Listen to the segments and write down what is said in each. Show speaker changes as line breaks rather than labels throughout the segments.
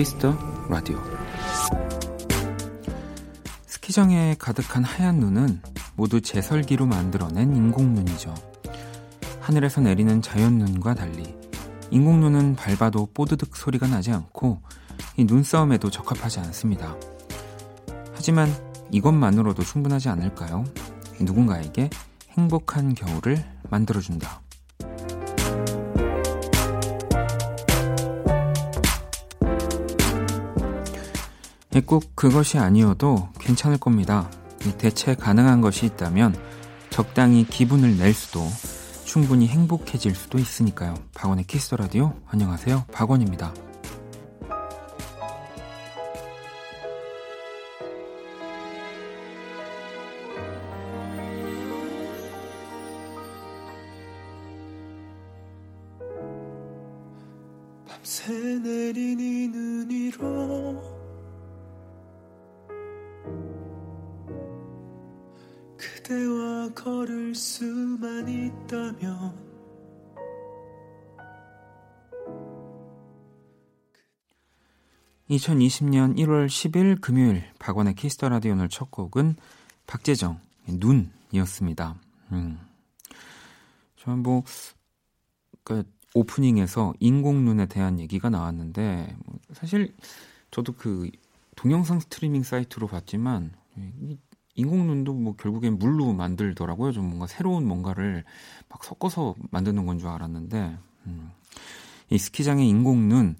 키스 더 라디오 스키장에 가득한 하얀 눈은 모두 제설기로 만들어낸 인공눈이죠. 하늘에서 내리는 자연눈과 달리 인공눈은 밟아도 뽀드득 소리가 나지 않고 이 눈싸움에도 적합하지 않습니다. 하지만 이것만으로도 충분하지 않을까요? 누군가에게 행복한 겨울을 만들어준다. 꼭 그것이 아니어도 괜찮을 겁니다. 대체 가능한 것이 있다면 적당히 기분을 낼 수도 충분히 행복해질 수도 있으니까요. 박원의 키스 라디오 안녕하세요. 박원입니다. 밤새 내린 이 눈 위로 그대와 걸을 수만 있다면 2020년 1월 10일 금요일 박원의 키스 더 라디오 오늘 첫 곡은 박재정 눈이었습니다. 음. 저는 뭐 그 오프닝에서 인공눈에 대한 얘기가 나왔는데 뭐 사실 저도 그 동영상 스트리밍 사이트로 봤지만 인공눈도 뭐 결국엔 물로 만들더라고요. 좀 뭔가 새로운 뭔가를 막 섞어서 만드는 건 줄 알았는데 음. 이 스키장의 인공눈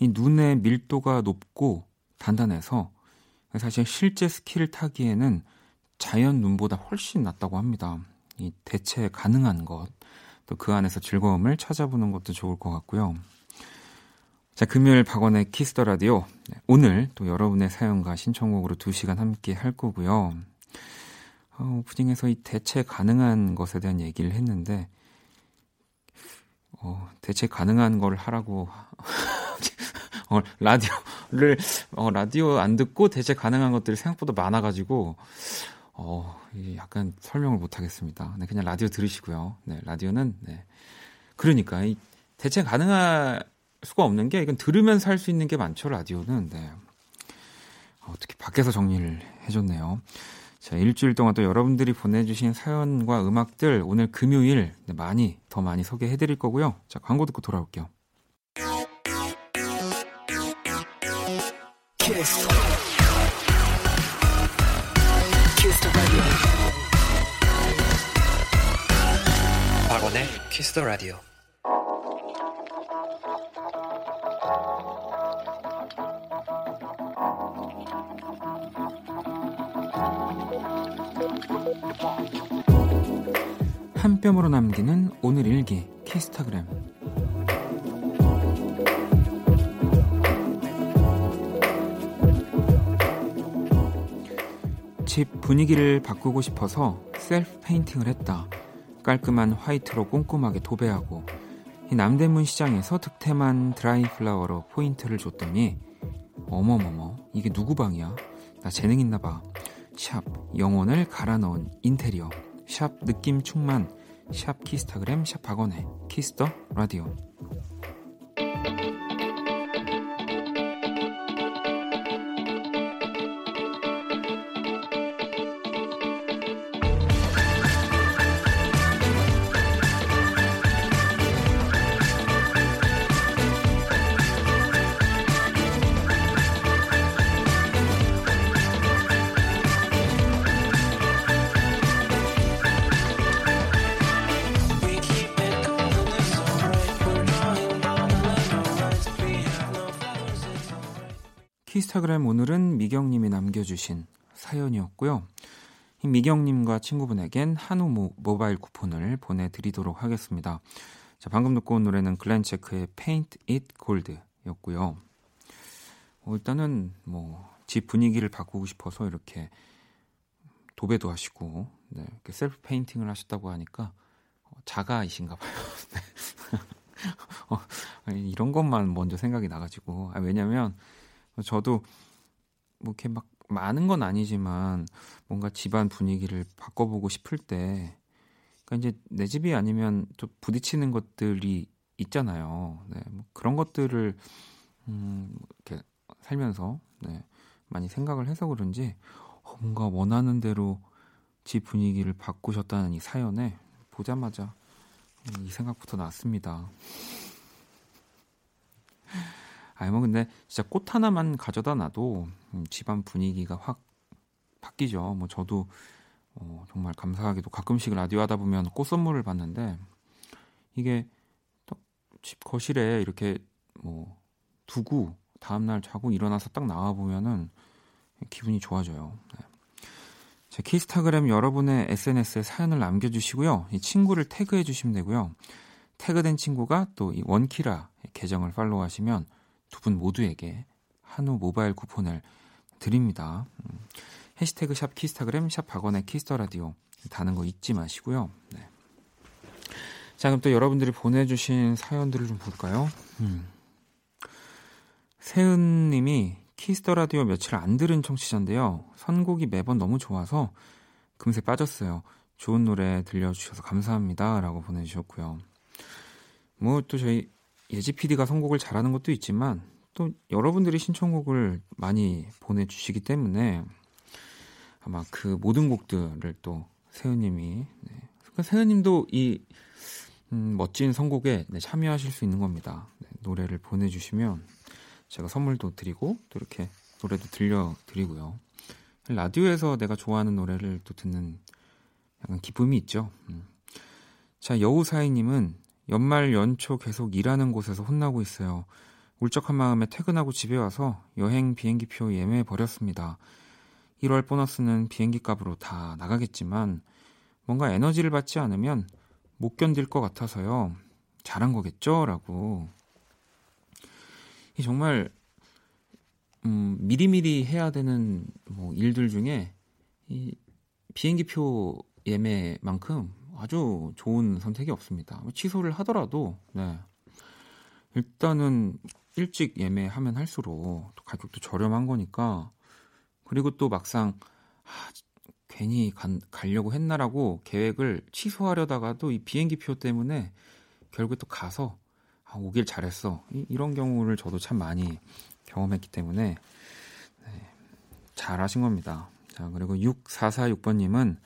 이 눈의 밀도가 높고 단단해서 사실 실제 스키를 타기에는 자연 눈보다 훨씬 낫다고 합니다. 이 대체 가능한 것, 또 그 안에서 즐거움을 찾아보는 것도 좋을 것 같고요. 자, 금요일 박원의 키스 더 라디오. 네, 오늘 또 여러분의 사연과 신청곡으로 2시간 함께 할 거고요. 어, 오프닝에서 이 대체 가능한 것에 대한 얘기를 했는데, 어, 대체 가능한 걸 하라고 어, 라디오를 어, 라디오 안 듣고 대체 가능한 것들이 생각보다 많아가지고 어, 약간 설명을 못 하겠습니다. 네, 그냥 라디오 들으시고요. 네, 라디오는 네. 그러니까 이 대체 가능할 수가 없는 게 이건 들으면서 할수 있는 게 많죠. 라디오는 네. 어떻게 밖에서 정리를 해줬네요. 자, 일주일 동안 또 여러분들이 보내주신 사연과 음악들 오늘 금요일 네, 많이 더 많이 소개해드릴 거고요. 자, 광고 듣고 돌아올게요. 키스. 키스 더 라디오. 박원의 키스 더 라디오. 한 뼘으로 남기는 오늘 일기 키스타그램 집 분위기를 바꾸고 싶어서 셀프 페인팅을 했다. 깔끔한 화이트로 꼼꼼하게 도배하고 남대문 시장에서 득템한 드라이 플라워로 포인트를 줬더니 어머머머 이게 누구 방이야? 나 재능 있나 봐. 샵 영혼을 갈아 넣은 인테리어. 샵 느낌 충만. 샵 키스타그램 샵 박원의 키스 더 라디오 키스타그램 오늘은 미경님이 남겨주신 사연이었고요. 미경님과 친구분에겐 한우 모바일 쿠폰을 보내드리도록 하겠습니다. 자, 방금 듣고 온 노래는 글렌체크의 Paint It Gold였고요. 어, 일단은 뭐 집 분위기를 바꾸고 싶어서 이렇게 도배도 하시고 네, 이렇게 셀프 페인팅을 하셨다고 하니까 어, 자가이신가 봐요. 네. 어, 이런 것만 먼저 생각이 나가지고 아, 왜냐면 저도 뭐 이렇게 막 많은 건 아니지만 뭔가 집안 분위기를 바꿔보고 싶을 때 그러니까 이제 내 집이 아니면 또 부딪히는 것들이 있잖아요. 네, 뭐 그런 것들을 음, 이렇게 살면서 네, 많이 생각을 해서 그런지 어, 뭔가 원하는 대로 집 분위기를 바꾸셨다는 이 사연에 보자마자 이 생각부터 났습니다. 아니 뭐 근데 진짜 꽃 하나만 가져다 놔도 음, 집안 분위기가 확 바뀌죠. 뭐 저도 어, 정말 감사하게도 가끔씩 라디오 하다 보면 꽃 선물을 받는데 이게 집 거실에 이렇게 뭐 두고 다음 날 자고 일어나서 딱 나와 보면은 기분이 좋아져요. 네. 제 키스타그램 여러분의 SNS에 사연을 남겨주시고요. 이 친구를 태그해 주시면 되고요. 태그된 친구가 또 이 원키라 계정을 팔로우하시면 두 분 모두에게 한우 모바일 쿠폰을 드립니다. 음. 해시태그 샵 키스타그램 샵 박원의 키스터라디오 다는 거 잊지 마시고요. 네. 자 그럼 또 여러분들이 보내주신 사연들을 좀 볼까요? 음. 세은님이 키스터라디오 며칠 안 들은 청취자인데요. 선곡이 매번 너무 좋아서 금세 빠졌어요. 좋은 노래 들려주셔서 감사합니다. 라고 보내주셨고요. 뭐 또 저희 예지 PD가 선곡을 잘하는 것도 있지만 또 여러분들이 신청곡을 많이 보내주시기 때문에 아마 그 모든 곡들을 또 세은님이 네. 그러니까 세은님도 이 음, 멋진 선곡에 네, 참여하실 수 있는 겁니다. 네, 노래를 보내주시면 제가 선물도 드리고 또 이렇게 노래도 들려드리고요. 라디오에서 내가 좋아하는 노래를 또 듣는 약간 기쁨이 있죠. 음. 자 여우사이님은 연말 연초 계속 일하는 곳에서 혼나고 있어요. 울적한 마음에 퇴근하고 집에 와서 여행 비행기표 예매해 버렸습니다. 1월 보너스는 비행기 값으로 다 나가겠지만 뭔가 에너지를 받지 않으면 못 견딜 것 같아서요. 잘한 거겠죠? 라고. 이 정말, 음, 미리미리 해야 되는 뭐 일들 중에 이 비행기표 예매만큼 아주 좋은 선택이 없습니다. 취소를 하더라도, 네. 일단은 일찍 예매하면 할수록 가격도 저렴한 거니까 그리고 또 막상 아, 괜히 간, 가려고 했나라고 계획을 취소하려다가도 이 비행기 표 때문에 결국 또 가서 아, 오길 잘했어. 이, 런 경우를 저도 참 많이 경험했기 때문에 네, 잘하신 겁니다. 자, 그리고 6446번님은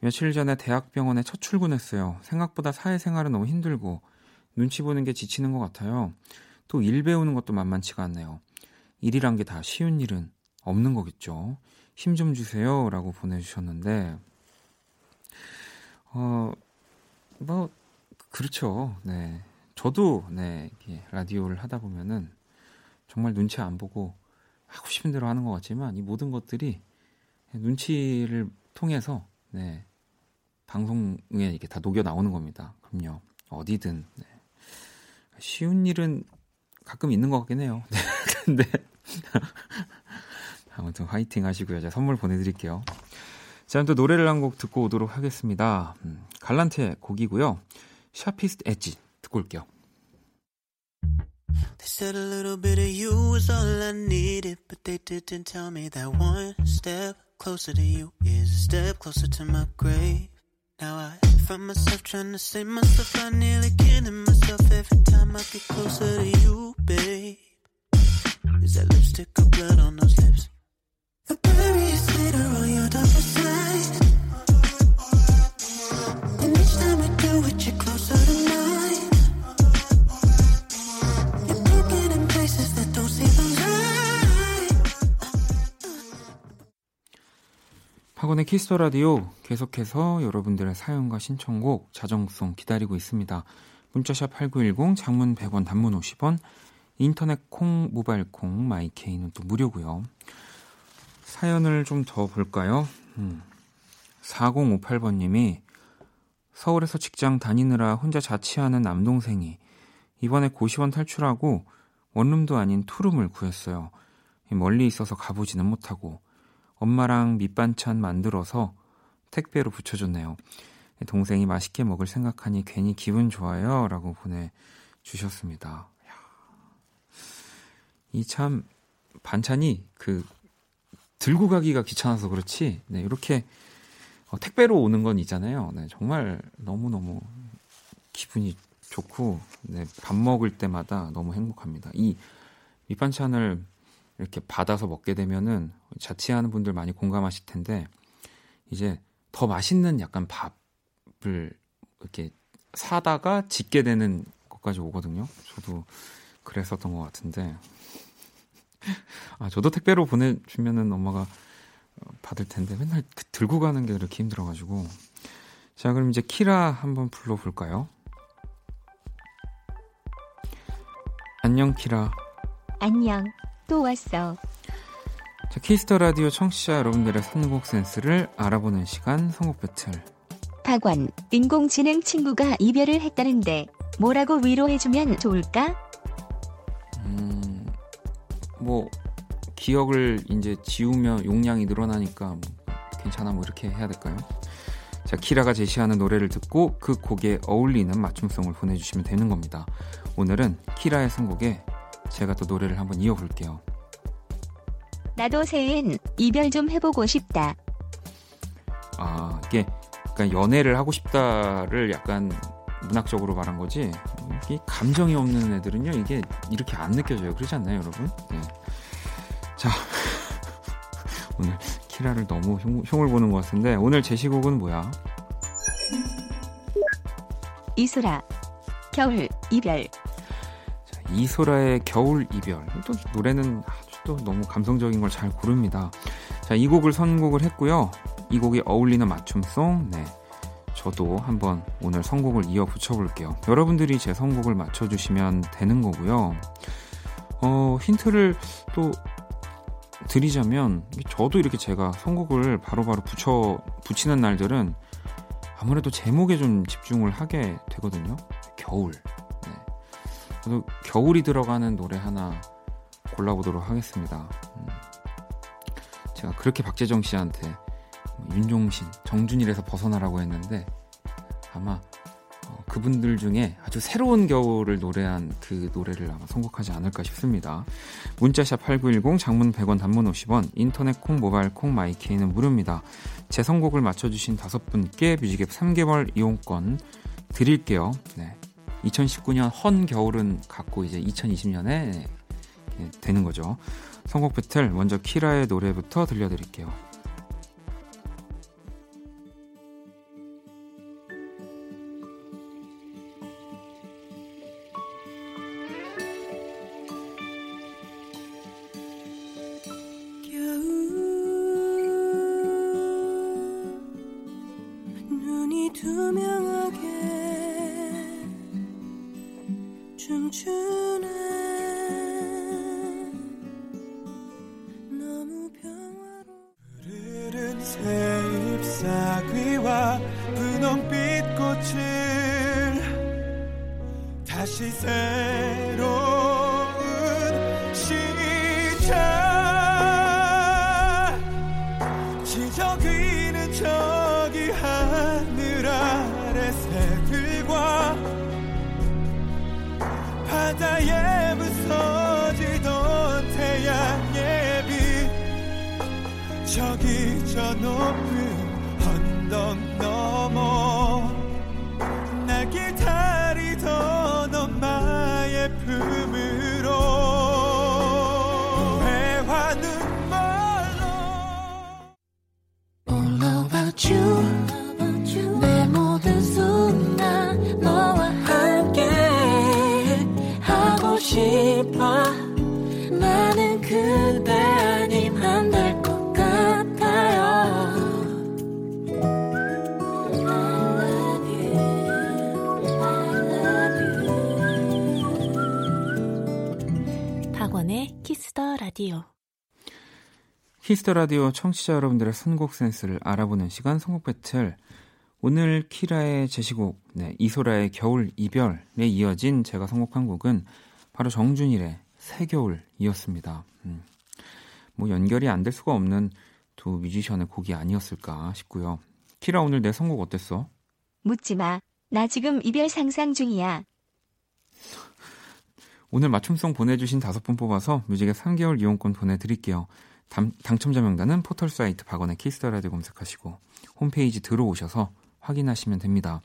며칠 전에 대학병원에 첫 출근했어요. 생각보다 사회생활은 너무 힘들고 눈치 보는 게 지치는 것 같아요. 또 일 배우는 것도 만만치가 않네요. 일이란 게 다 쉬운 일은 없는 거겠죠. 힘 좀 주세요. 라고 보내주셨는데, 어, 뭐, 그렇죠. 네. 저도, 네, 라디오를 하다 보면은 정말 눈치 안 보고 하고 싶은 대로 하는 것 같지만 이 모든 것들이 눈치를 통해서, 네, 방송에 이게 다 녹여 나오는 겁니다. 그럼요. 어디든. 네. 쉬운 일은 가끔 있는 것 같긴 해요. 네. 근데 아무튼 화이팅 하시고요. 제가 선물 보내드릴게요. 자, 또 노래를 한 곡 듣고 오도록 하겠습니다. 음, 갈란트의 곡이고요. 샤피스트 엣지 듣고 올게요. They said a little bit of you was all I needed, but they didn't tell me that one step closer to you is a step closer to my grave. Now I find myself trying to save myself, I nearly killing myself every time I get closer to you, babe. Is that lipstick or blood on those lips? The berries glitter on your double side. And each time we do it, you're 박원의 키스 더 라디오 계속해서 여러분들의 사연과 신청곡 자정송 기다리고 있습니다. 문자샵 8910 장문 100원 단문 50원 인터넷 콩 모바일 콩 마이케이는 또 무료고요. 사연을 좀 더 볼까요? 음. 4058번 님이 서울에서 직장 다니느라 혼자 자취하는 남동생이 이번에 고시원 탈출하고 원룸도 아닌 투룸을 구했어요. 멀리 있어서 가보지는 못하고 엄마랑 밑반찬 만들어서 택배로 붙여줬네요. 동생이 맛있게 먹을 생각하니 괜히 기분 좋아요. 라고 보내주셨습니다. 이 참 반찬이 그 들고 가기가 귀찮아서 그렇지. 네, 이렇게 어, 택배로 오는 건 있잖아요. 네, 정말 너무너무 기분이 좋고 네, 밥 먹을 때마다 너무 행복합니다. 이 밑반찬을 이렇게 받아서 먹게 되면은 자취하는 분들 많이 공감하실 텐데 이제 더 맛있는 약간 밥을 이렇게 사다가 짓게 되는 것까지 오거든요. 저도 그랬었던 것 같은데 아 저도 택배로 보내주면은 엄마가 받을 텐데 맨날 그 들고 가는 게 그렇게 힘들어가지고 자 그럼 이제 키라 한번 불러볼까요? 안녕 키라
안녕 또 왔어
자, 키스 더 라디오 청취자 여러분들의 선곡 센스를 알아보는 시간 선곡 배틀
박원 인공지능 친구가 이별을 했다는데 뭐라고 위로해주면 좋을까?
뭐 기억을 이제 지우면 용량이 늘어나니까 뭐 괜찮아 뭐 이렇게 해야 될까요? 자, 키라가 제시하는 노래를 듣고 그 곡에 어울리는 맞춤송을 보내주시면 되는 겁니다. 오늘은 키라의 선곡에 제가 또 노래를 한번 이어볼게요.
나도 새해엔 이별 좀 해보고 싶다.
아, 이게 그러니까 연애를 하고 싶다를 약간 문학적으로 말한 거지. 이게 감정이 없는 애들은요, 이게 이렇게 안 느껴져요. 그렇지 않나요, 여러분? 네. 자, 오늘 키라를 너무 흉, 흉을 보는 것 같은데 오늘 제시곡은 뭐야?
이소라 겨울 이별.
자, 이소라의 겨울 이별. 또 노래는 아주 또 너무 감성적인 걸 잘 고릅니다. 자, 이 곡을 선곡을 했고요. 이 곡이 어울리는 맞춤송. 네. 저도 한번 오늘 선곡을 이어 붙여볼게요. 여러분들이 제 선곡을 맞춰주시면 되는 거고요. 어, 힌트를 또 드리자면, 저도 이렇게 제가 선곡을 바로바로 붙여, 붙이는 날들은 아무래도 제목에 좀 집중을 하게 되거든요. 겨울. 네. 저도 겨울이 들어가는 노래 하나 골라보도록 하겠습니다. 음. 제가 그렇게 박재정 씨한테 윤종신, 정준일에서 벗어나라고 했는데 아마 어, 그분들 중에 아주 새로운 겨울을 노래한 그 노래를 아마 선곡하지 않을까 싶습니다. 문자샵 8910 장문 100원 단문 50원 인터넷 콩 모바일 콩 마이케이는 무료입니다. 제 선곡을 맞춰주신 다섯 분께 뮤직앱 3개월 이용권 드릴게요. 네. 2019년 헌 겨울은 갖고 이제 2020년에 되는 거죠. 선곡 배틀 먼저 키라의 노래부터 들려드릴게요. 새잎사귀와 분홍빛 꽃을 다시 새 키스 더 라디오 청취자 여러분들의 선곡 센스를 알아보는 시간 선곡 배틀. 오늘 키라의 제시곡, 네, 이소라의 겨울 이별에 이어진 제가 선곡한 곡은 바로 정준일의 새겨울이었습니다. 음, 뭐 연결이 안 될 수가 없는 두 뮤지션의 곡이 아니었을까 싶고요. 키라 오늘 내 선곡 어땠어?
묻지 마. 나 지금 이별 상상 중이야.
오늘 맞춤송 보내주신 다섯 분 뽑아서 뮤직의 3개월 이용권 보내드릴게요. 당, 당첨자 명단은 포털 사이트 박원의 키스 더 라디오 검색하시고 홈페이지 들어오셔서 확인하시면 됩니다.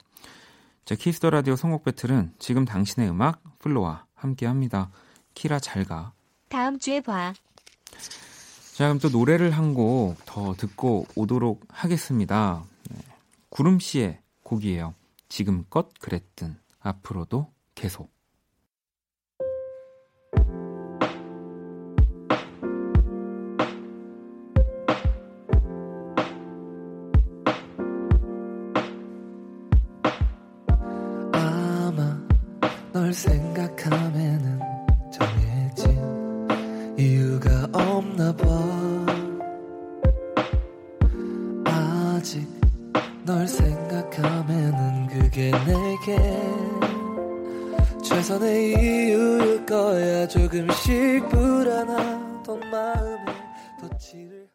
자, 키스 더 라디오 선곡 배틀은 지금 당신의 음악 플로와 함께 합니다. 키라 잘가.
다음 주에 봐.
자, 그럼 또 노래를 한 곡 더 듣고 오도록 하겠습니다. 네. 구름 씨의 곡이에요. 지금껏 그랬든 앞으로도 계속.
최선의 이유일 거야 조금씩 불안하던 마음에 덧칠을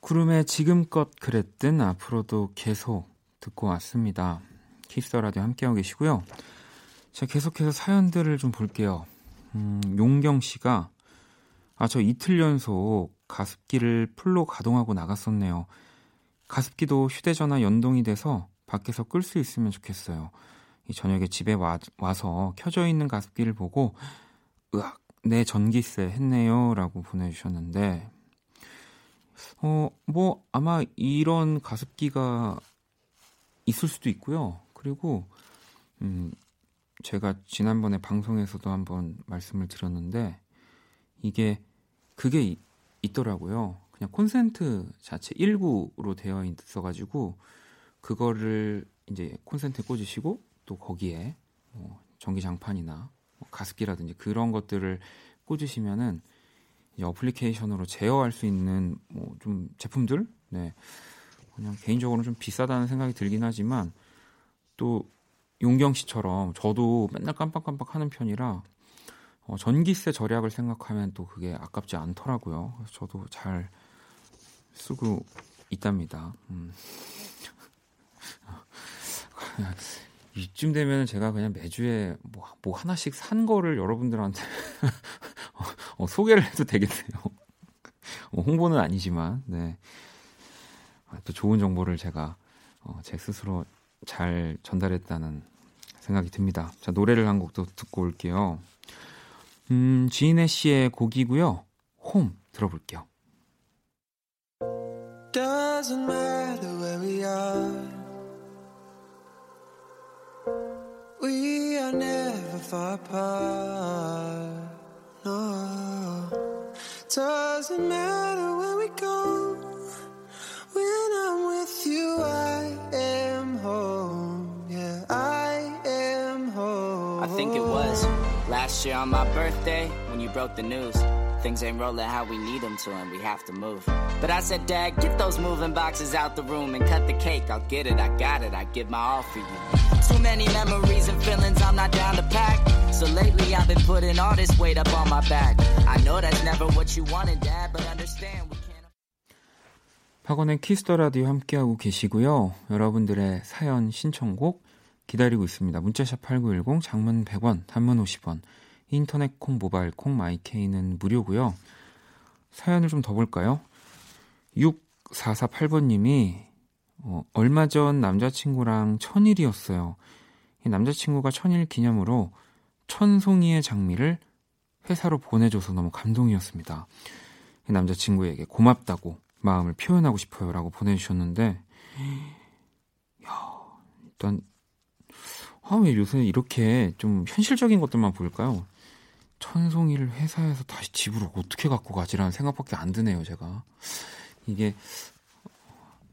구름의 지금껏 그랬든 앞으로도 계속 듣고 왔습니다. 키스 더 라디오 함께하고 계시고요. 자, 계속해서 사연들을 좀 볼게요. 음, 용경 씨가 아, 저 이틀 연속 가습기를 full로 가동하고 나갔었네요. 가습기도 휴대전화 연동이 돼서 밖에서 끌 수 있으면 좋겠어요. 이 저녁에 집에 와, 와서 켜져 있는 가습기를 보고 으악, 내 전기세 했네요. 라고 보내주셨는데 어, 뭐, 아마 이런 가습기가 있을 수도 있고요. 그리고, 음, 제가 지난번에 방송에서도 한번 말씀을 드렸는데, 이게, 그게 이- 있더라고요. 그냥 콘센트 자체 1구로 되어 있어가지고, 그거를 이제 콘센트에 꽂으시고, 또 거기에, 뭐 전기장판이나 뭐 가습기라든지 그런 것들을 꽂으시면은, 이제 어플리케이션으로 제어할 수 있는 뭐 좀 제품들, 네, 그냥 개인적으로는 좀 비싸다는 생각이 들긴 하지만 또 용경 씨처럼 저도 맨날 깜빡깜빡 하는 편이라 어, 전기세 절약을 생각하면 또 그게 아깝지 않더라고요. 그래서 저도 잘 쓰고 있답니다. 음. 이쯤 되면 제가 그냥 매주에 뭐, 뭐 하나씩 산 거를 여러분들한테 어, 소개를 해도 되겠네요. 어, 홍보는 아니지만, 네. 아, 또 좋은 정보를 제가 어, 제 스스로 잘 전달했다는 생각이 듭니다. 자, 노래를 한 곡도 듣고 올게요. 음, 지인의 씨의 곡이고요. 홈 들어볼게요.
Doesn't matter where we are. Far apart. No. Doesn't matter where we go. When I'm with you, I am home. Yeah, I am home.
I think it was last year on my birthday when you broke the news. Things ain't rolling how we need them to, and we have to move. But I said, Dad, get those moving boxes out the room and cut the cake. I'll get it, I got it, I give my all for you. Too many memories and feelings I'm not down to pack. So lately I've been putting all this weight up on my back. I know that's never what you wanted, Dad, but understand we can't.
학원의 키스터 라디오 함께하고 계시고요. 여러분들의 사연 신청곡 기다리고 있습니다. 문자샵 8910 장문 100원, 단문 50원. 인터넷 콩, 모바일 콩, 마이케이는 무료고요. 사연을 좀 더 볼까요? 6448번님이 어, 얼마 전 남자친구랑 천일이었어요. 이 남자친구가 천일 기념으로 천송이의 장미를 회사로 보내줘서 너무 감동이었습니다. 이 남자친구에게 고맙다고 마음을 표현하고 싶어요 라고 보내주셨는데, 야, 일단 아, 왜 요새 이렇게 좀 현실적인 것들만 보일까요? 천송이를 회사에서 다시 집으로 어떻게 갖고 가지라는 생각밖에 안 드네요, 제가. 이게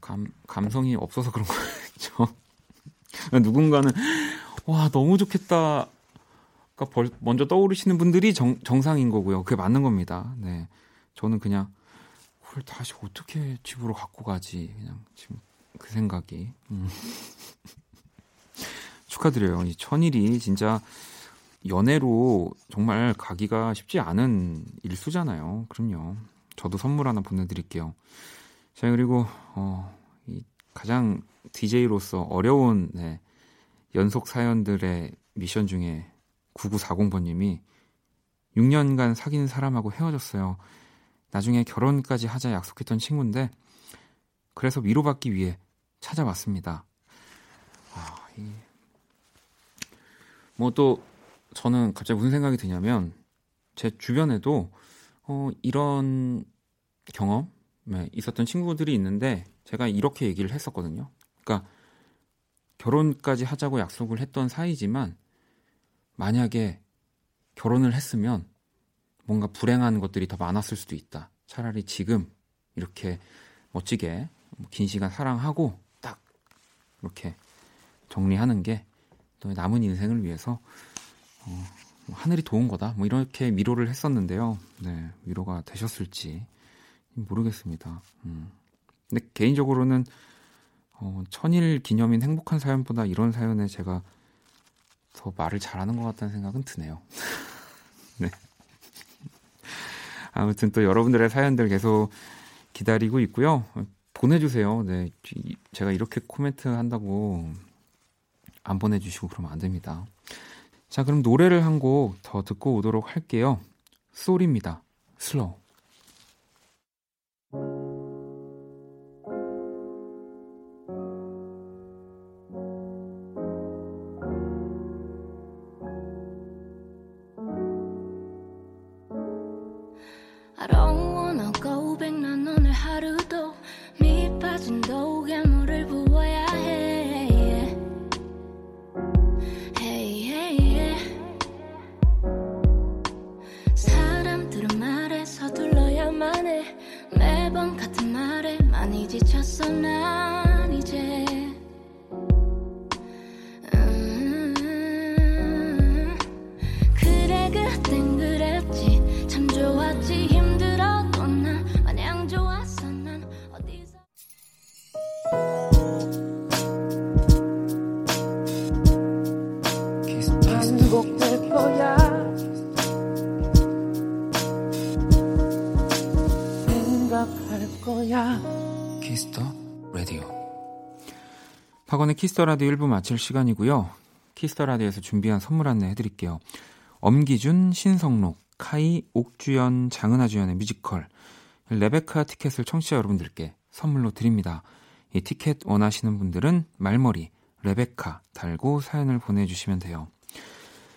감, 감성이 없어서 그런 거죠. 누군가는 와 너무 좋겠다. 가 벌- 먼저 떠오르시는 분들이 정, 정상인 거고요. 그게 맞는 겁니다. 네, 저는 그냥 그걸 다시 어떻게 집으로 갖고 가지 그냥 지금 그 생각이 음. 축하드려요. 이 천일이 진짜 연애로 정말 가기가 쉽지 않은 일수잖아요. 그럼요. 저도 선물 하나 보내드릴게요. 자 그리고 어, 이 가장 DJ로서 어려운 네, 연속 사연들의 미션 중에 9940번님이 6년간 사귄 사람하고 헤어졌어요. 나중에 결혼까지 하자 약속했던 친구인데 그래서 위로받기 위해 찾아왔습니다. 아, 이... 뭐또 저는 갑자기 무슨 생각이 드냐면 제 주변에도 어, 이런 경험에 있었던 친구들이 있는데 제가 이렇게 얘기를 했었거든요. 그러니까 결혼까지 하자고 약속을 했던 사이지만 만약에 결혼을 했으면 뭔가 불행한 것들이 더 많았을 수도 있다. 차라리 지금 이렇게 멋지게 긴 시간 사랑하고 딱 이렇게 정리하는 게 남은 인생을 위해서 어, 뭐 하늘이 도운 거다. 뭐 이렇게 위로를 했었는데요. 네, 위로가 되셨을지 모르겠습니다. 음. 근데 개인적으로는 어, 천일 기념인 행복한 사연보다 이런 사연에 제가 더 말을 잘하는 것 같다는 생각은 드네요. 네. 아무튼 또 여러분들의 사연들 계속 기다리고 있고요. 보내주세요. 네. 제가 이렇게 코멘트 한다고 안 보내주시고 그러면 안 됩니다. 자, 그럼 노래를 한 곡 더 듣고 오도록 할게요. 쏠입니다. Slow. 키스 더 라디오 1부 마칠 시간이고요. 키스 더 라디오에서 준비한 선물 안내 해드릴게요. 엄기준, 신성록, 카이, 옥주연, 장은아 주연의 뮤지컬 레베카 티켓을 청취자 여러분들께 선물로 드립니다. 이 티켓 원하시는 분들은 말머리 레베카 달고 사연을 보내주시면 돼요.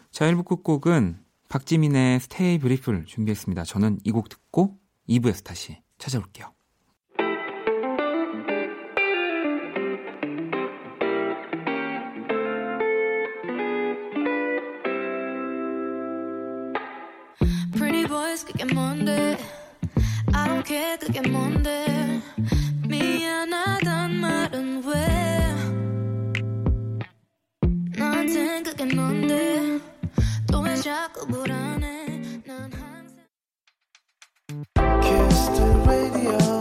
자, 1부 끝곡은 박지민의 Stay Beautiful 준비했습니다. 저는 이 곡 듣고 2부에서 다시 찾아올게요. 뭔데? I don't care 그게 뭔데? 미안하단 말은 왜? 나한텐 그게 뭔데? 또 왜 자꾸 불안해. 난 항상 Kiss the radio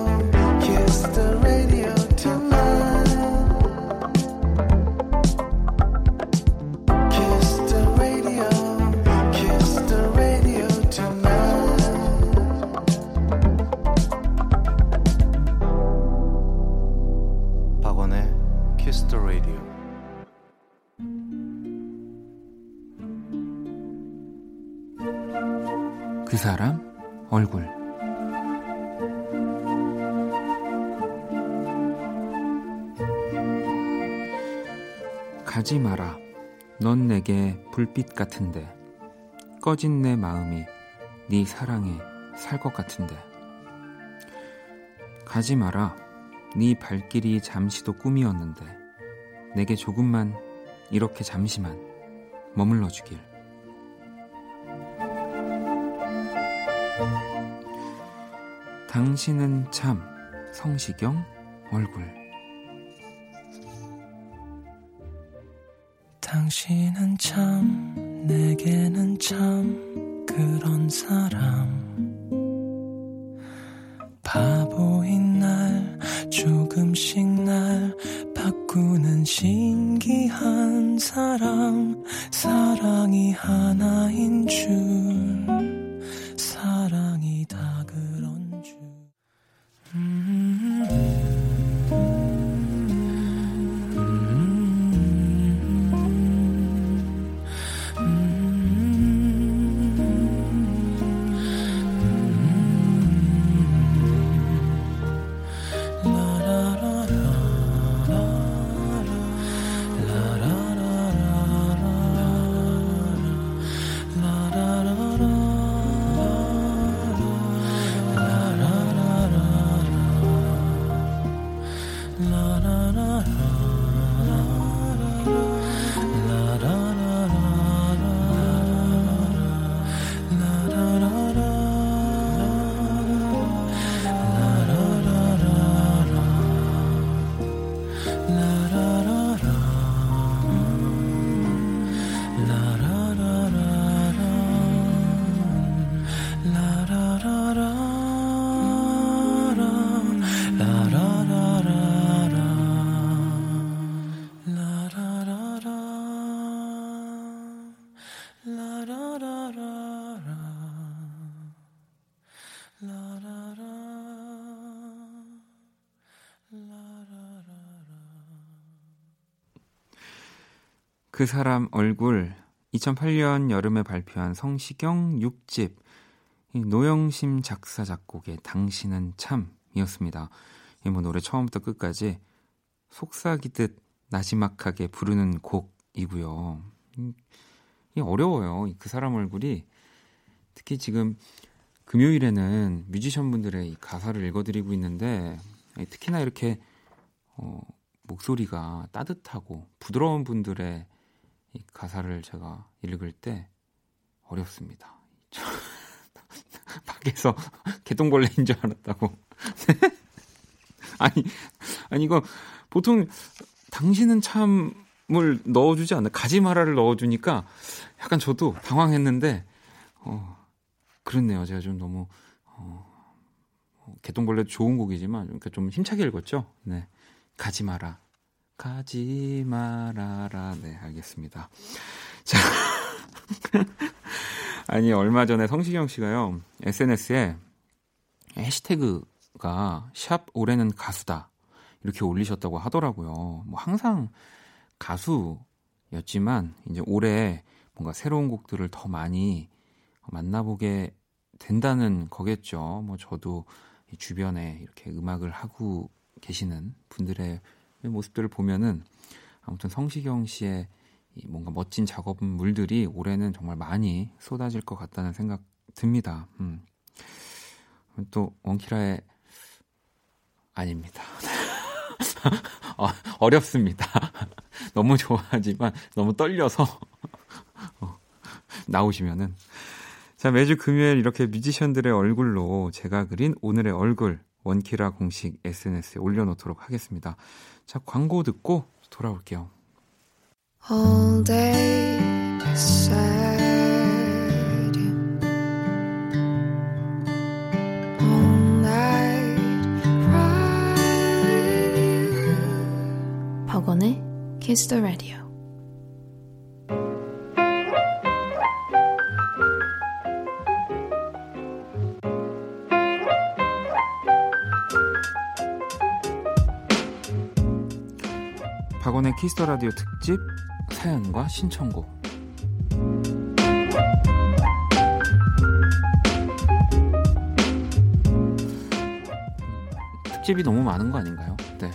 사람 얼굴 가지 마라. 넌 내게 불빛 같은데 꺼진 내 마음이 네 사랑에 살 것 같은데 가지 마라. 네 발길이 잠시도 꿈이었는데 내게 조금만 이렇게 잠시만 머물러 주길. 당신은 참 성시경 얼굴. 당신은 참 내게는 참 그런 사람. 바보인 날 조금씩 날 바꾸는 신기한 사람 그 사람 얼굴 2008년 여름에 발표한 성시경 6집 노영심 작사 작곡의 당신은 참이었습니다. 이뭐 노래 처음부터 끝까지 속삭이듯 나지막하게 부르는 곡이고요. 이 어려워요. 그 사람 얼굴이 특히 지금 금요일에는 뮤지션 분들의 가사를 읽어드리고 있는데 특히나 이렇게 어, 목소리가 따뜻하고 부드러운 분들의 이 가사를 제가 읽을 때 어렵습니다. 밖에서 개똥벌레인 줄 알았다고. 아니, 아니 이거 보통 당신은 참을 넣어주지 않나 가지마라를 넣어주니까 약간 저도 당황했는데 어, 그렇네요. 제가 좀 너무 어, 개똥벌레도 좋은 곡이지만 그러니까 좀 힘차게 읽었죠. 네, 가지마라. 가지 말아라. 네, 알겠습니다. 자. 아니, 얼마 전에 성시경 씨가요, SNS에 해시태그가 샵 올해는 가수다. 이렇게 올리셨다고 하더라고요. 뭐 항상 가수였지만, 이제 올해 뭔가 새로운 곡들을 더 많이 만나보게 된다는 거겠죠. 뭐 저도 주변에 이렇게 음악을 하고 계시는 분들의 모습들을 보면은 아무튼 성시경 씨의 뭔가 멋진 작업물들이 올해는 정말 많이 쏟아질 것 같다는 생각 듭니다. 음. 또 원키라의 아닙니다. 어, 어렵습니다. 너무 좋아하지만 너무 떨려서 어, 나오시면은 자 매주 금요일 이렇게 뮤지션들의 얼굴로 제가 그린 오늘의 얼굴 원키라 공식 SNS에 올려놓도록 하겠습니다. 자, 광고 듣고 돌아올게요. All day beside All night you 박원의 Kiss the Radio 키스터 라디오 특집 사연과 신청곡. 특집이 너무 많은 거 아닌가요? 네.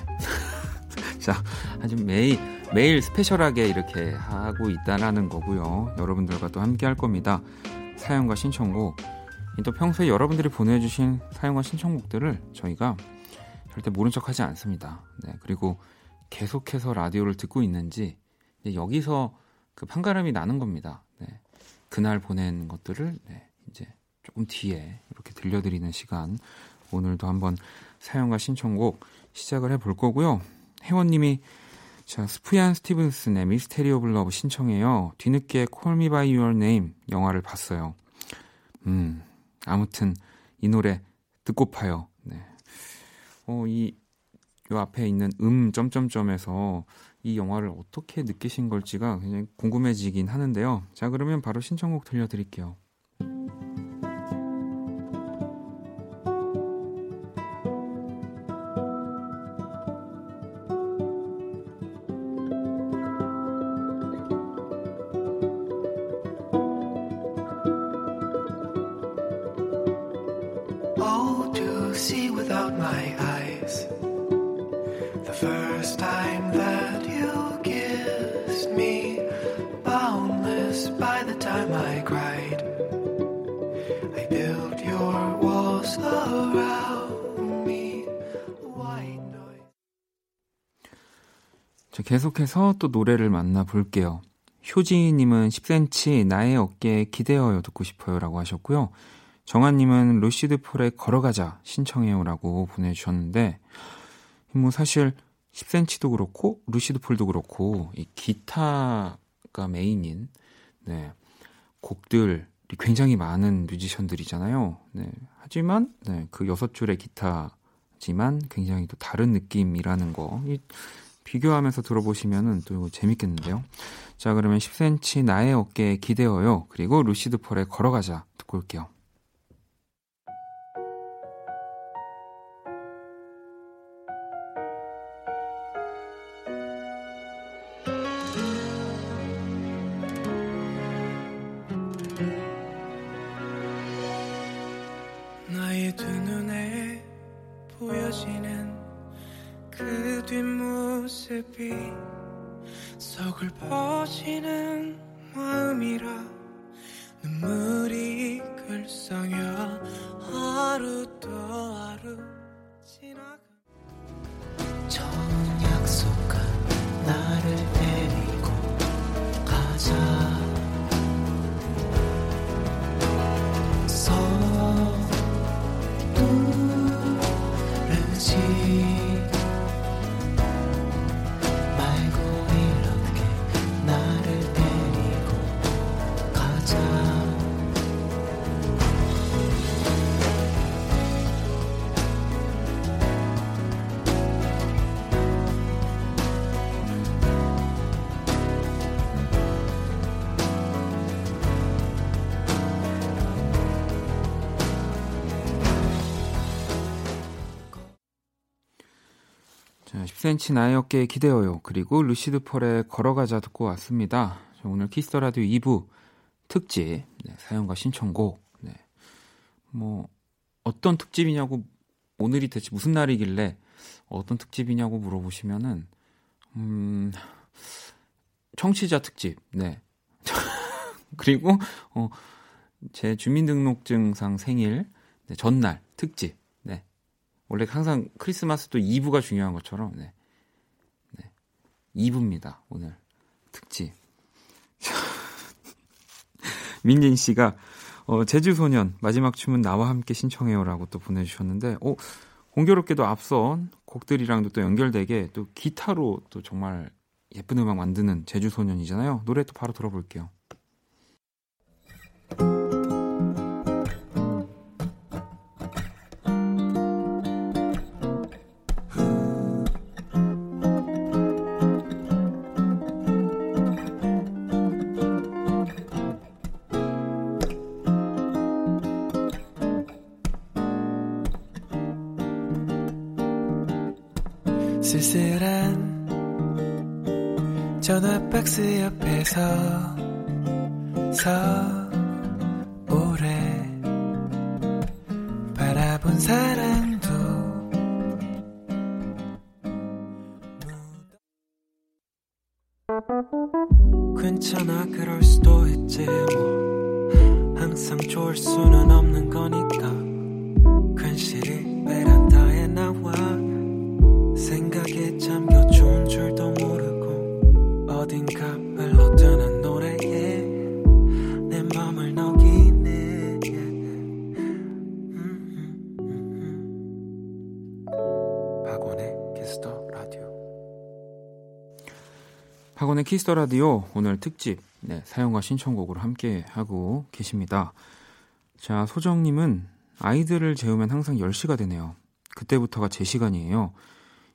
자, 아주 매일 매일 스페셜하게 이렇게 하고 있다라는 거고요. 여러분들과 또 함께 할 겁니다. 사연과 신청곡. 또 평소에 여러분들이 보내주신 사연과 신청곡들을 저희가 절대 모른 척하지 않습니다. 네, 그리고 계속해서 라디오를 듣고 있는지 여기서 그 판가름이 나는 겁니다. 네. 그날 보낸 것들을 네, 이제 조금 뒤에 이렇게 들려드리는 시간 오늘도 한번 사연과 신청곡 시작을 해볼 거고요. 혜원님이 자 수프얀 스티븐스의 Mystery of Love 신청해요. 뒤늦게 Me By Your Name 영화를 봤어요. 음 아무튼 이 노래 듣고파요. 네. 어 이 요 앞에 있는 음 점점점에서 이 영화를 어떻게 느끼신 걸지가 굉장히 궁금해지긴 하는데요. 자, 그러면 바로 신청곡 들려드릴게요. 계속해서 또 노래를 만나볼게요. 효지님은 10cm 나의 어깨에 기대어요 듣고 싶어요 라고 하셨고요. 정한님은 루시드 폴의 걸어가자 신청해요 라고 보내주셨는데 뭐 사실 10cm도 그렇고 루시드 폴도 그렇고 이 기타가 메인인 네, 곡들이 굉장히 많은 뮤지션들이잖아요. 네, 하지만 네, 그 여섯 줄의 기타지만 굉장히 또 다른 느낌이라는 거. 이, 비교하면서 들어보시면 또 재밌겠는데요. 자, 그러면 10cm 나의 어깨에 기대어요. 그리고 루시드 폴의 걸어가자 듣고 올게요. 10cm 나의 어깨에 기대어요. 그리고 루시드 폴의 걸어가자 듣고 왔습니다. 오늘 키스 더 라디오 2부 특집 네, 사연과 신청곡. 네. 뭐 어떤 특집이냐고 오늘이 대체 무슨 날이길래 어떤 특집이냐고 물어보시면은 음 청취자 특집. 네. 그리고 어 제 주민등록증상 생일 네, 전날 특집. 네 원래 항상 크리스마스도 2부가 중요한 것처럼 네. 2부입니다. 오늘 특집. 민진 씨가 어, 제주 소년 마지막 춤은 나와 함께 신청해요라고 또 보내주셨는데, 어, 공교롭게도 앞선 곡들이랑도 또 연결되게 또 기타로 또 정말 예쁜 음악 만드는 제주 소년이잖아요. 노래 또 바로 들어볼게요.
쓸쓸한 전화 박스 옆에서 서 오래 바라본 사랑 박원의 키스 더 라디오
오늘 특집 네, 사연과 신청곡으로 함께 하고 계십니다. 자, 소정님은 아이들을 재우면 항상 10시가 되네요. 그때부터가 제 시간이에요.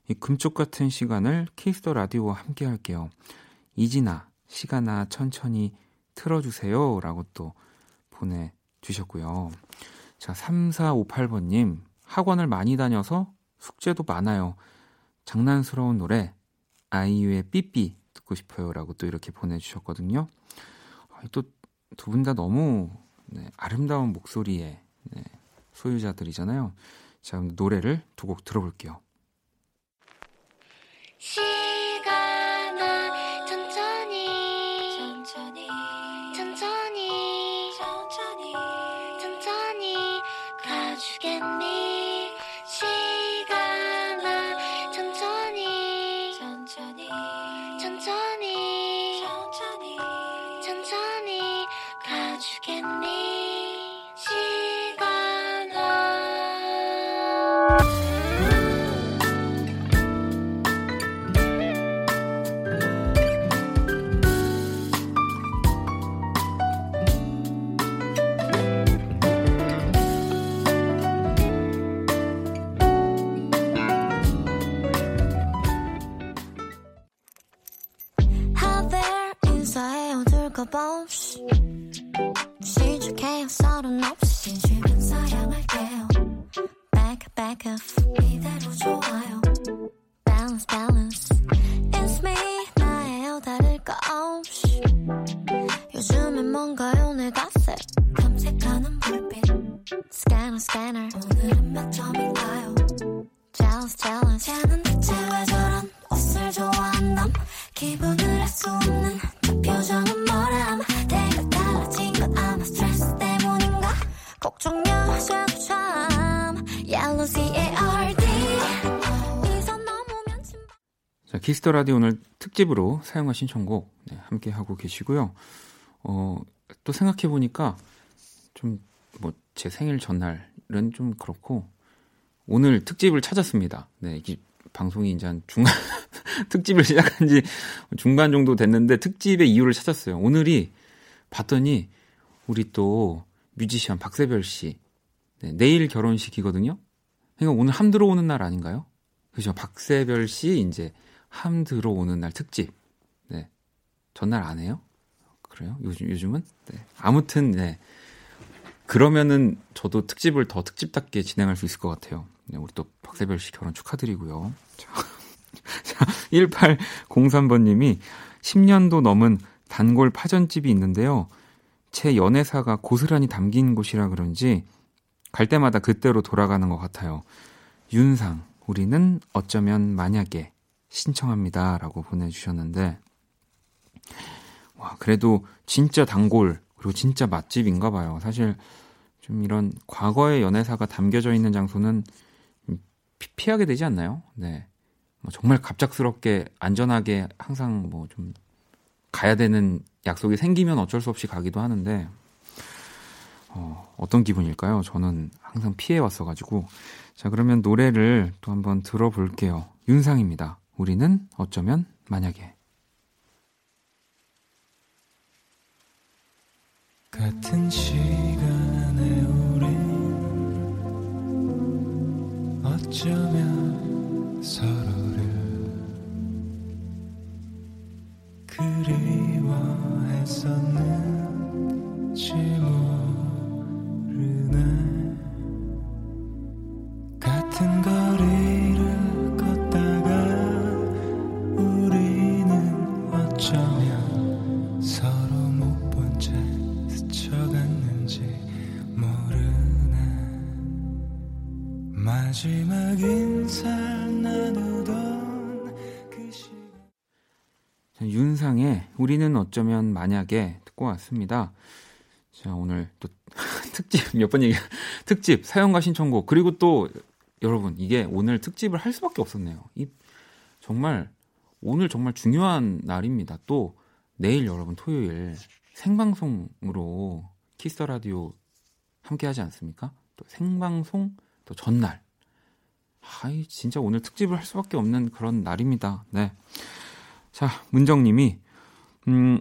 이 금쪽 같은 시간을 키스 더 라디오와 함께 할게요. 이진아, 시간아 천천히 틀어주세요. 라고 또 보내주셨고요. 자, 3458번님, 학원을 많이 다녀서 숙제도 많아요. 장난스러운 노래, 아이유의 삐삐 듣고 싶어요. 라고 또 이렇게 보내주셨거든요. 또 두 분 다 너무 네, 아름다운 목소리의 네, 소유자들이잖아요. 자, 그럼 노래를 두 곡 들어볼게요.
어둘까봐 시작해요 서른 없이 지금 사양할게요 Back back up
자, 키스 더 라디오 오늘 특집으로 사연과 신청곡 네, 함께 하고 계시고요. 어, 또 생각해 보니까 좀 뭐 제 생일 전날은 좀 그렇고 오늘 특집을 찾았습니다. 네, 이게 방송이 이제 한 중간 특집을 시작한 지 중간 정도 됐는데 특집의 이유를 찾았어요. 오늘이 봤더니 우리 또 뮤지션 박새별 씨 네, 내일 결혼식이거든요. 그러니까 오늘 함 들어오는 날 아닌가요? 그죠? 박세별 씨 이제 함 들어오는 날 특집. 네. 전날 안 해요? 그래요? 요즘 요즘은? 네. 아무튼 네. 그러면은 저도 특집을 더 특집답게 진행할 수 있을 것 같아요. 네, 우리 또 박세별 씨 결혼 축하드리고요. 자, 자 1803번 님이 10년도 넘은 단골 파전집이 있는데요. 제 연애사가 고스란히 담긴 곳이라 그런지 갈 때마다 그때로 돌아가는 것 같아요. 윤상, 우리는 어쩌면 만약에 신청합니다. 라고 보내주셨는데, 와, 그래도 진짜 단골, 그리고 진짜 맛집인가 봐요. 사실 좀 이런 과거의 연애사가 담겨져 있는 장소는 피, 피하게 되지 않나요? 네. 뭐 정말 갑작스럽게 안전하게 항상 뭐 좀 가야 되는 약속이 생기면 어쩔 수 없이 가기도 하는데, 어, 어떤 기분일까요? 저는 항상 피해 왔어가지고. 자, 그러면 노래를 또 한번 들어볼게요. 윤상입니다. 우리는 어쩌면 만약에.
같은 시간에 우리 어쩌면 서로를 그리워했었는지 모르네 같은 거리 우리는 어쩌면
만약에 듣고 왔습니다. 자, 오늘 또 특집 몇 번 얘기 특집 사연과 신청곡 그리고 또 여러분 이게 오늘 특집을 할 수밖에 없었네요. 이 정말 오늘 정말 중요한 날입니다. 또 내일 여러분 토요일 생방송으로 Kiss the Radio 함께 하지 않습니까? 또 생방송 또 전날. 아이 진짜 오늘 특집을 할 수밖에 없는 그런 날입니다. 네. 자, 문정 님이 음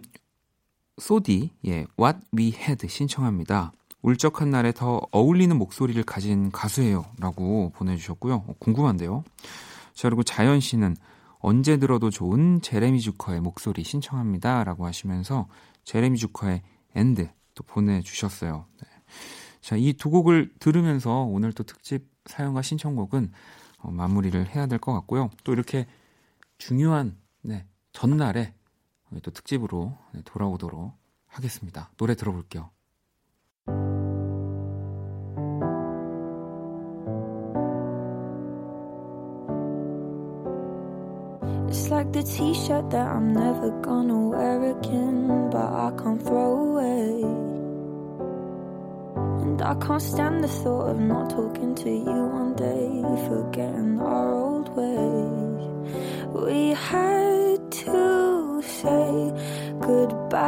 소디의 What We Had 신청합니다. 울적한 날에 더 어울리는 목소리를 가진 가수예요 라고 보내주셨고요. 어, 궁금한데요. 자 그리고 자연 씨는 언제 들어도 좋은 제레미 주커의 목소리 신청합니다 라고 하시면서 제레미 주커의 end 또 보내주셨어요. 네. 자 이 두 곡을 들으면서 오늘 또 특집 사연과 신청곡은 어, 마무리를 해야 될 것 같고요. 또 이렇게 중요한 네, 전날에 또 특집으로 네, 돌아오도록 하겠습니다. 노래 들어볼게요.
It's like the t-shirt that I'm never gonna wear again, but I can't throw away. And I can't stand the thought of not talking to you one day, forgetting our old ways. We had to say goodbye.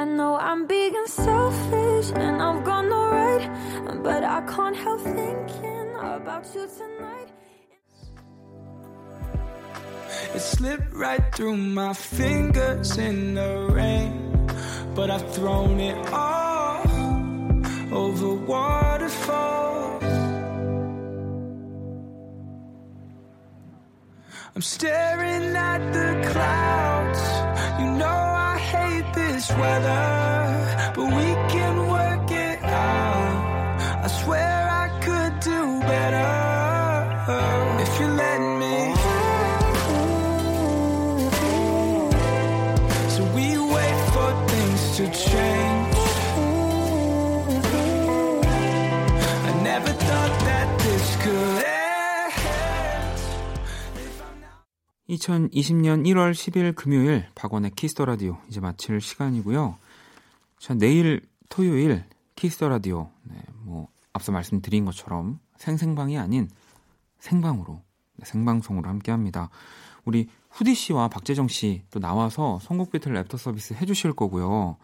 I know I'm big and selfish, and I've got no right, but I can't help thinking about you tonight.
It slipped right through my fingers in the rain, but I've thrown it all over waterfalls. I'm staring at the clouds. You know I hate this weather, but we can work it out. I swear I could do better if you let me. So we wait for things to change.
2020년 1월 10일 금요일 박원의 Kiss the Radio 이제 마칠 시간이고요. 자, 내일 토요일 Kiss the Radio 네, 뭐 앞서 말씀드린 것처럼 생생방이 아닌 생방으로 네, 생방송으로 함께 합니다. 우리 후디 씨와 박재정 씨 또 나와서 선곡 배틀 랩터 서비스 해주실 거고요.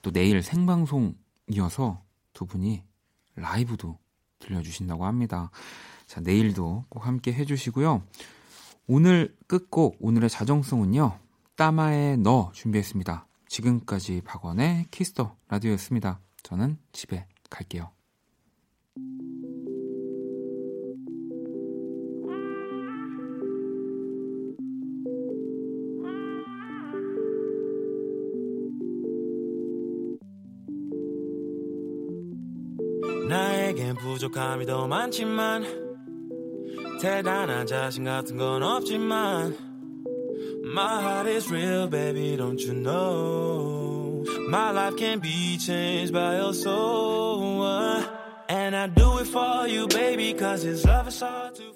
또 내일 생방송이어서 두 분이 라이브도 들려주신다고 합니다. 자, 내일도 꼭 함께 해주시고요. 오늘 끝곡, 오늘의 자정송은요. 따마의 너 준비했습니다. 지금까지 박원의 Kiss the Radio였습니다. 저는 집에 갈게요.
나에겐 부족함이 더 많지만 대단한 자신 같은 건 없지만 My heart is real baby don't you know My life can be changed by your soul And I do it for you baby cause this love is hard to